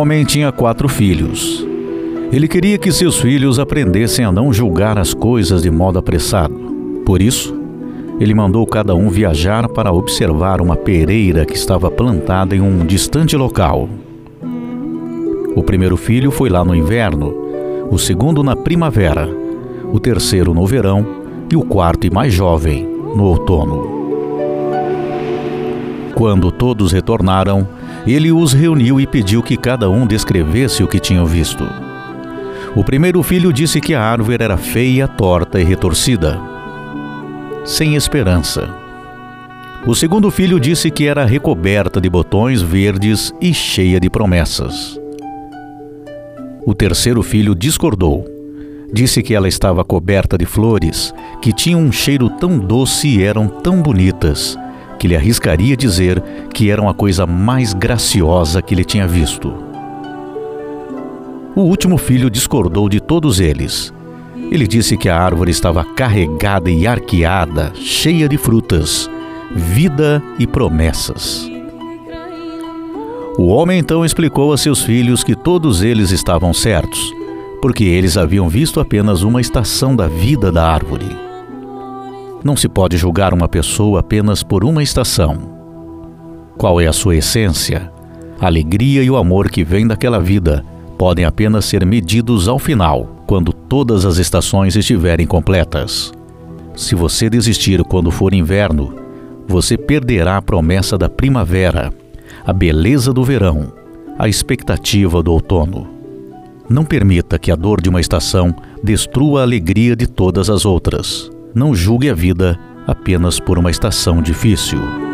homem tinha quatro filhos. Ele queria que seus filhos aprendessem a não julgar as coisas de modo apressado. Por isso, ele mandou cada um viajar para observar uma pereira que estava plantada em um distante local. O primeiro filho foi lá no inverno, o segundo na primavera, o terceiro no verão e o quarto e mais jovem no outono. Quando todos retornaram, ele os reuniu e pediu que cada um descrevesse o que tinham visto. O primeiro filho disse que a árvore era feia, torta e retorcida, sem esperança. O segundo filho disse que era recoberta de botões verdes e cheia de promessas. O terceiro filho discordou. Disse que ela estava coberta de flores, que tinham um cheiro tão doce e eram tão bonitas, que lhe arriscaria dizer que eram a coisa mais graciosa que ele tinha visto. O último filho discordou de todos eles. Ele disse que a árvore estava carregada e arqueada, cheia de frutas, vida e promessas. O homem então explicou a seus filhos que todos eles estavam certos, porque eles haviam visto apenas uma estação da vida da árvore. Não se pode julgar uma pessoa apenas por uma estação. Qual é a sua essência? A alegria e o amor que vem daquela vida podem apenas ser medidos ao final, quando todas as estações estiverem completas. Se você desistir quando for inverno, você perderá a promessa da primavera, a beleza do verão, a expectativa do outono. Não permita que a dor de uma estação destrua a alegria de todas as outras. Não julgue a vida apenas por uma estação difícil.